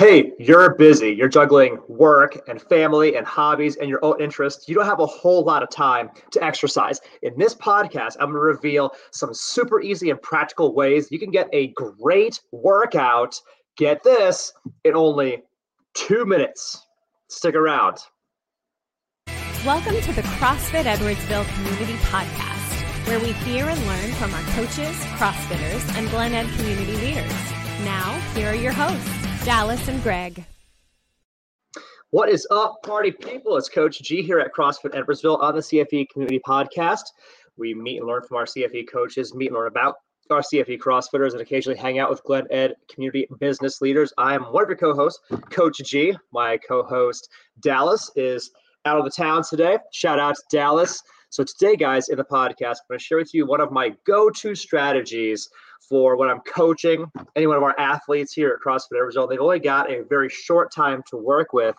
Hey, you're busy. You're juggling work and family and hobbies and your own interests. You don't have a whole lot of time to exercise. In this podcast, I'm going to reveal some super easy and practical ways you can get a great workout. Get this in only two minutes. Stick around. Welcome to the CrossFit Edwardsville Community Podcast, where we hear and learn from our coaches, CrossFitters, and Glen Ed community leaders. Now, here are your hosts. Dallas and Greg. What is up, party people? It's Coach G here at CrossFit Edwardsville on the CFE Community Podcast. We meet and learn from our CFE coaches, meet and learn about our CFE CrossFitters, and occasionally hang out with Glen Ed community business leaders. I am one of your co-hosts, Coach G. My co-host Dallas is out of the town today. Shout out to Dallas. So today, guys, in the podcast, I'm going to share with you one of my go-to strategies for when I'm coaching any one of our athletes here at CrossFit Arizona. They've only got a very short time to work with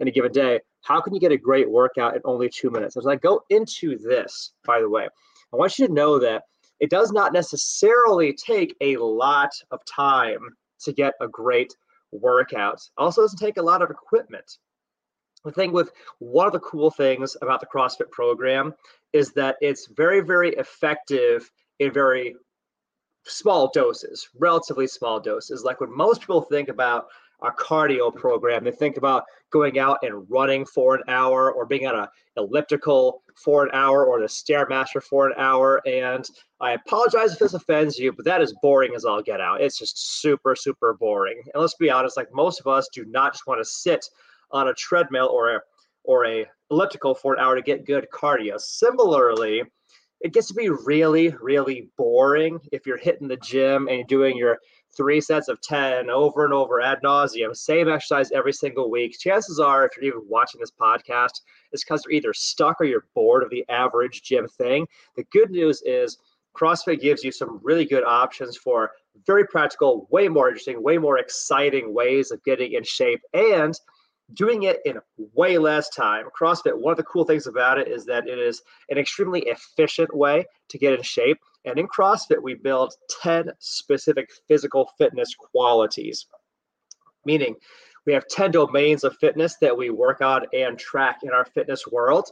in a given day. How can you get a great workout in only two minutes? As I go into this, by the way, I want you to know that it does not necessarily take a lot of time to get a great workout. Also, doesn't take a lot of equipment. The thing with one of the cool things about the CrossFit program is that it's very, very effective in very small doses, relatively small doses. Like when most people think about a cardio program, they think about going out and running for an hour or being on a elliptical for an hour or the stairmaster for an hour. And I apologize if this offends you, but that is boring as all get out. It's just super, super boring. And let's be honest, like most of us do not just want to sit on a treadmill or a or a elliptical for an hour to get good cardio. Similarly, it gets to be really, really boring if you're hitting the gym and you're doing your three sets of 10 over and over ad nauseum, same exercise every single week. Chances are, if you're even watching this podcast, it's because you're either stuck or you're bored of the average gym thing. The good news is CrossFit gives you some really good options for very practical, way more interesting, way more exciting ways of getting in shape. And doing it in way less time. CrossFit, one of the cool things about it is that it is an extremely efficient way to get in shape. And in CrossFit, we build 10 specific physical fitness qualities, meaning we have 10 domains of fitness that we work on and track in our fitness world.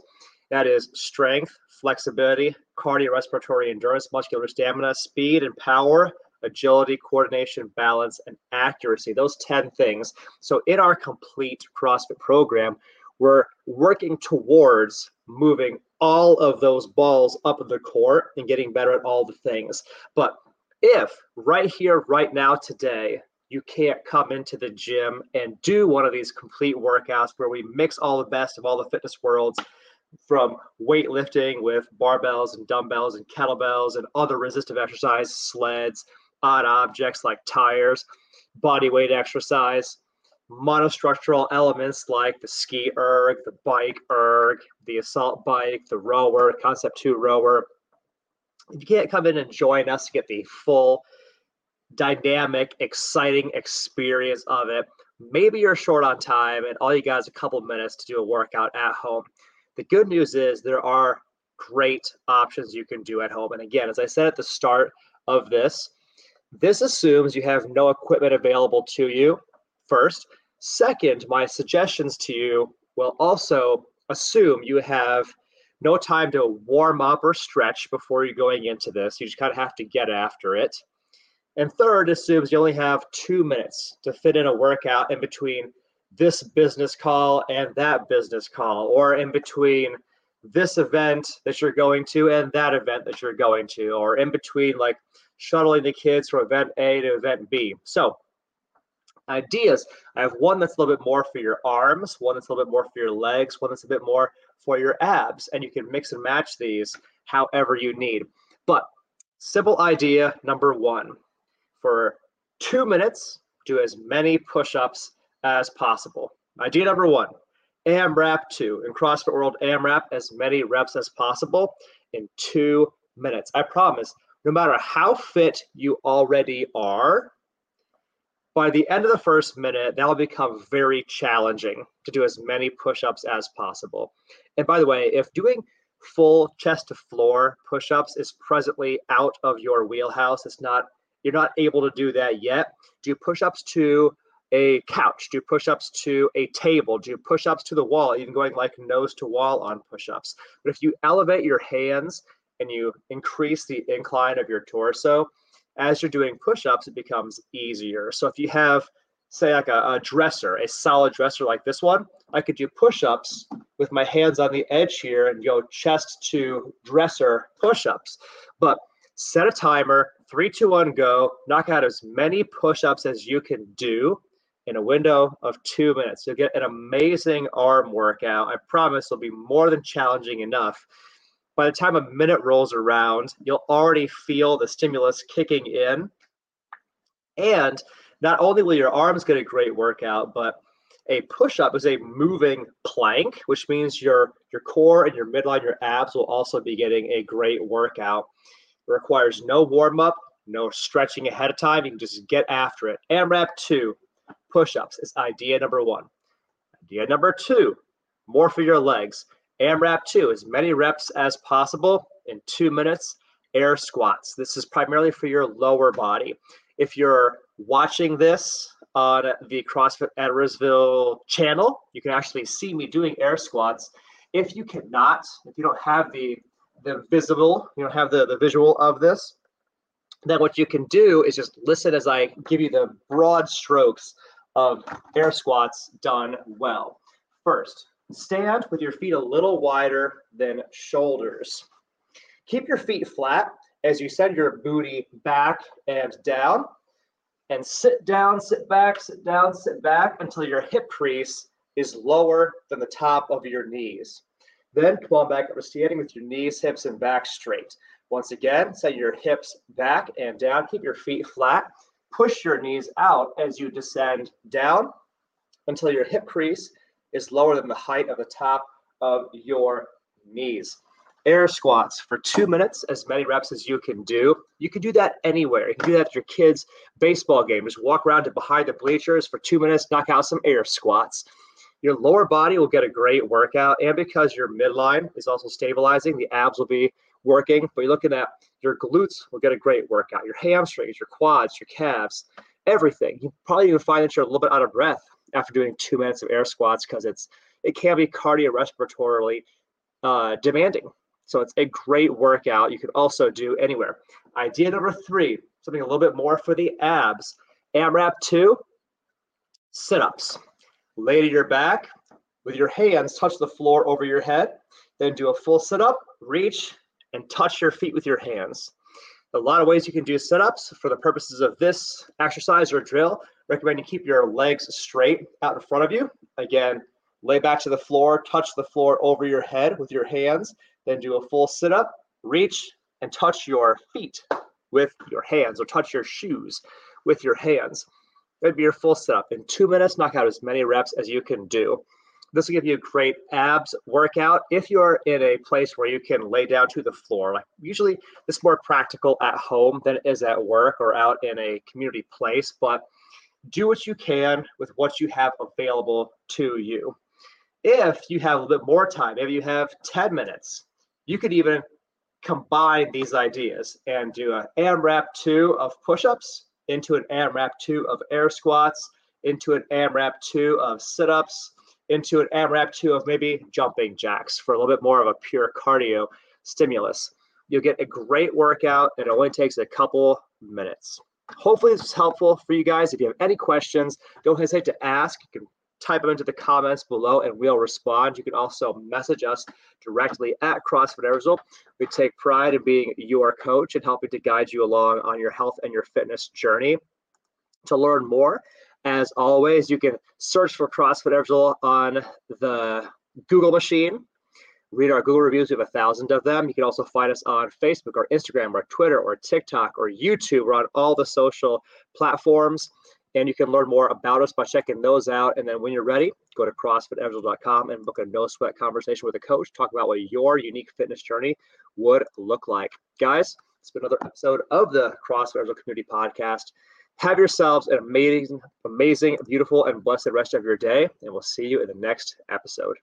That is strength, flexibility, cardiorespiratory endurance, muscular stamina, speed and power, agility, coordination, balance, and accuracy. Those 10 things. So, in our complete CrossFit program, we're working towards moving all of those balls up the court and getting better at all the things. But if right here, right now, today, you can't come into the gym and do one of these complete workouts where we mix all the best of all the fitness worlds from weightlifting with barbells and dumbbells and kettlebells and other resistive exercise sleds odd objects like tires, body weight exercise, monostructural elements like the ski erg, the bike erg, the assault bike, the rower, concept two rower. If you can't come in and join us to get the full dynamic, exciting experience of it, maybe you're short on time and all you got is a couple minutes to do a workout at home. The good news is there are great options you can do at home. And again, as I said at the start of this, this assumes you have no equipment available to you, first. Second, my suggestions to you will also assume you have no time to warm up or stretch before you're going into this. You just kind of have to get after it. And third, assumes you only have two minutes to fit in a workout in between this business call and that business call, or in between this event that you're going to and that event that you're going to, or in between like shuttling the kids from event A to event B. So, ideas I have one that's a little bit more for your arms, one that's a little bit more for your legs, one that's a bit more for your abs, and you can mix and match these however you need. But, simple idea number one for two minutes, do as many push ups as possible. Idea number one AMRAP two. In CrossFit World, AMRAP as many reps as possible in two minutes. I promise no matter how fit you already are, by the end of the first minute, that'll become very challenging to do as many push ups as possible. And by the way, if doing full chest to floor push ups is presently out of your wheelhouse, it's not, you're not able to do that yet, do push ups to a couch, do push ups to a table, do push ups to the wall, even going like nose to wall on push ups. But if you elevate your hands and you increase the incline of your torso, as you're doing push ups, it becomes easier. So if you have, say, like a, a dresser, a solid dresser like this one, I could do push ups with my hands on the edge here and go chest to dresser push ups. But set a timer, three, two, one, go, knock out as many push ups as you can do in a window of two minutes. You'll get an amazing arm workout. I promise it'll be more than challenging enough. By the time a minute rolls around, you'll already feel the stimulus kicking in. And not only will your arms get a great workout, but a push-up is a moving plank, which means your your core and your midline, your abs will also be getting a great workout. It requires no warm-up, no stretching ahead of time. You can just get after it. AMRAP two, push-ups is idea number one. Idea number two, more for your legs. AMRAP two, as many reps as possible in two minutes. Air squats. This is primarily for your lower body. If you're watching this on the CrossFit Edwardsville channel. You can actually see me doing air squats. If you cannot, if you don't have the the visible, you don't have the, the visual of this, then what you can do is just listen as I give you the broad strokes of air squats done well. First, stand with your feet a little wider than shoulders. Keep your feet flat as you send your booty back and down and sit down, sit back, sit down, sit back until your hip crease is lower than the top of your knees. Then come on back up standing with your knees, hips, and back straight. Once again, set your hips back and down. Keep your feet flat. Push your knees out as you descend down until your hip crease is lower than the height of the top of your knees air squats for two minutes, as many reps as you can do. You can do that anywhere. You can do that at your kids' baseball game. Just walk around to behind the bleachers for two minutes, knock out some air squats. Your lower body will get a great workout. And because your midline is also stabilizing, the abs will be working. But you're looking at your glutes will get a great workout. Your hamstrings, your quads, your calves, everything. You probably even find that you're a little bit out of breath after doing two minutes of air squats because it's it can be cardiorespiratorily uh, demanding. So it's a great workout you can also do anywhere. Idea number three, something a little bit more for the abs. AMRAP two, sit-ups. Lay to your back with your hands, touch the floor over your head. Then do a full sit-up, reach, and touch your feet with your hands. A lot of ways you can do sit-ups for the purposes of this exercise or drill. Recommend you keep your legs straight out in front of you. Again, lay back to the floor, touch the floor over your head with your hands, then do a full sit up, reach, and touch your feet with your hands or touch your shoes with your hands. That'd be your full sit up. In two minutes, knock out as many reps as you can do. This will give you a great abs workout if you're in a place where you can lay down to the floor. Like usually, it's more practical at home than it is at work or out in a community place. But do what you can with what you have available to you. If you have a little bit more time, maybe you have 10 minutes, you could even combine these ideas and do an AMRAP 2 of push-ups into an AMRAP 2 of air squats, into an AMRAP 2 of sit-ups, into an AMRAP 2 of maybe jumping jacks for a little bit more of a pure cardio stimulus. You'll get a great workout. It only takes a couple minutes. Hopefully, this was helpful for you guys. If you have any questions, don't hesitate to ask. You can type them into the comments below and we'll respond. You can also message us directly at CrossFit Edwardsville. We take pride in being your coach and helping to guide you along on your health and your fitness journey. To learn more, as always, you can search for CrossFit Edwardsville on the Google machine. Read our Google reviews. We have a thousand of them. You can also find us on Facebook or Instagram or Twitter or TikTok or YouTube. We're on all the social platforms. And you can learn more about us by checking those out. And then when you're ready, go to CrossFitEdwardsville.com and book a no sweat conversation with a coach. Talk about what your unique fitness journey would look like. Guys, it's been another episode of the CrossFit Edwardsville Community Podcast. Have yourselves an amazing, amazing, beautiful, and blessed rest of your day. And we'll see you in the next episode.